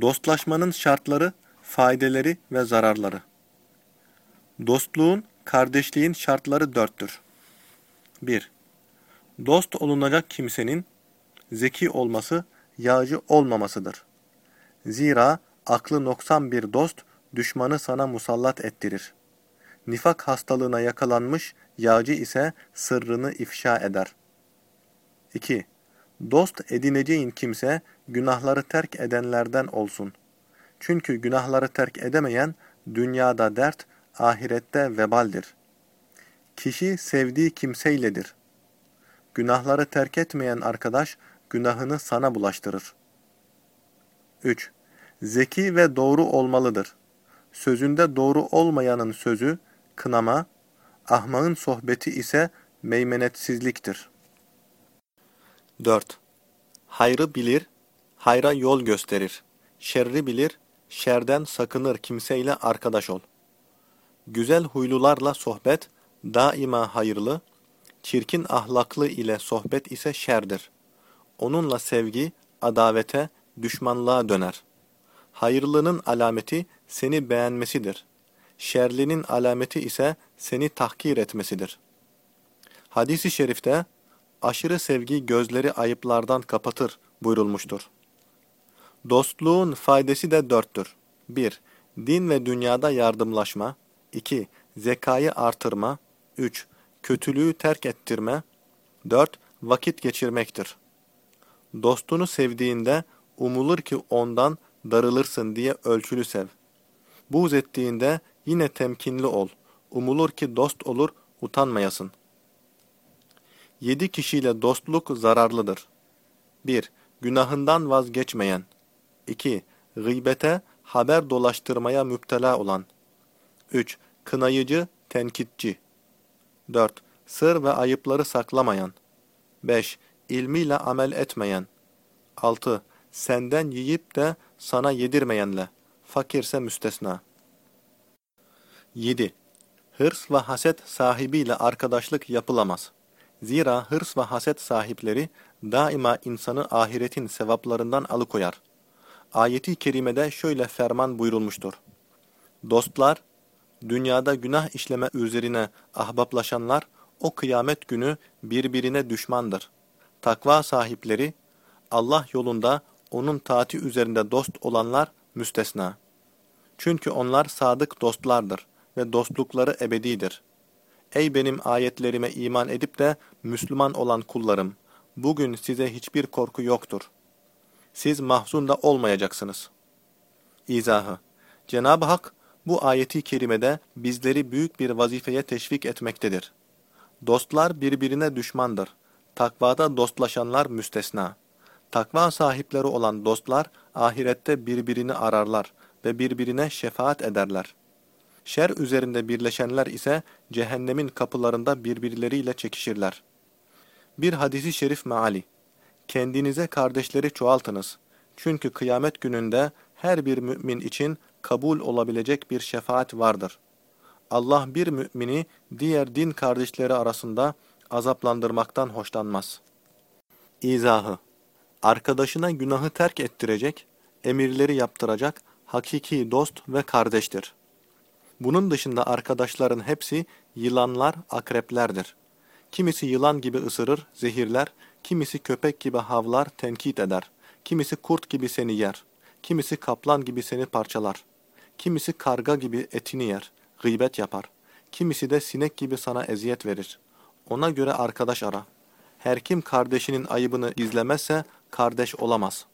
Dostlaşmanın şartları, faydeleri ve zararları. Dostluğun, kardeşliğin şartları dörttür. 1. Dost olunacak kimsenin zeki olması, yağcı olmamasıdır. Zira aklı noksan bir dost, düşmanı sana musallat ettirir. Nifak hastalığına yakalanmış, yağcı ise sırrını ifşa eder. 2. Dost edineceğin kimse, günahları terk edenlerden olsun. Çünkü günahları terk edemeyen, dünyada dert, ahirette vebaldir. Kişi sevdiği kimseyledir. Günahları terk etmeyen arkadaş, günahını sana bulaştırır. 3. Zeki ve doğru olmalıdır. Sözünde doğru olmayanın sözü, kınama, ahmağın sohbeti ise meymenetsizliktir. 4. Hayrı bilir, hayra yol gösterir. Şerri bilir, şerden sakınır kimseyle arkadaş ol. Güzel huylularla sohbet daima hayırlı, çirkin ahlaklı ile sohbet ise şerdir. Onunla sevgi, adavete, düşmanlığa döner. Hayırlının alameti seni beğenmesidir. Şerlinin alameti ise seni tahkir etmesidir. Hadis-i şerifte, aşırı sevgi gözleri ayıplardan kapatır buyurulmuştur. Dostluğun faydası da dörttür. 1. Din ve dünyada yardımlaşma. 2. Zekayı artırma. 3. Kötülüğü terk ettirme. 4. Vakit geçirmektir. Dostunu sevdiğinde umulur ki ondan darılırsın diye ölçülü sev. Buğz ettiğinde yine temkinli ol. Umulur ki dost olur, utanmayasın. Yedi kişiyle dostluk zararlıdır. 1. Günahından vazgeçmeyen. 2. Gıybete, haber dolaştırmaya müptela olan. 3. Kınayıcı, tenkitçi. 4. Sır ve ayıpları saklamayan. 5. İlmiyle amel etmeyen. 6. Senden yiyip de sana yedirmeyenle. Fakirse müstesna. 7. Hırs ve haset sahibiyle arkadaşlık yapılamaz. Zira hırs ve haset sahipleri daima insanı ahiretin sevaplarından alıkoyar. Ayeti kerimede şöyle ferman buyurulmuştur. Dostlar, dünyada günah işleme üzerine ahbaplaşanlar, o kıyamet günü birbirine düşmandır. Takva sahipleri, Allah yolunda onun taati üzerinde dost olanlar müstesna. Çünkü onlar sadık dostlardır ve dostlukları ebedidir. Ey benim ayetlerime iman edip de Müslüman olan kullarım! Bugün size hiçbir korku yoktur. Siz mahzun da olmayacaksınız. İzahı Cenab-ı Hak bu ayeti kerimede bizleri büyük bir vazifeye teşvik etmektedir. Dostlar birbirine düşmandır. Takvada dostlaşanlar müstesna. Takva sahipleri olan dostlar ahirette birbirini ararlar ve birbirine şefaat ederler. Şer üzerinde birleşenler ise cehennemin kapılarında birbirleriyle çekişirler. Bir hadisi şerif meali. Kendinize kardeşleri çoğaltınız. Çünkü kıyamet gününde her bir mümin için kabul olabilecek bir şefaat vardır. Allah bir mümini diğer din kardeşleri arasında azaplandırmaktan hoşlanmaz. İzahı Arkadaşına günahı terk ettirecek, emirleri yaptıracak hakiki dost ve kardeştir. Bunun dışında arkadaşların hepsi yılanlar, akreplerdir. Kimisi yılan gibi ısırır, zehirler, kimisi köpek gibi havlar, tenkit eder, kimisi kurt gibi seni yer, kimisi kaplan gibi seni parçalar, kimisi karga gibi etini yer, gıybet yapar, kimisi de sinek gibi sana eziyet verir. Ona göre arkadaş ara. Her kim kardeşinin ayıbını gizlemezse kardeş olamaz.''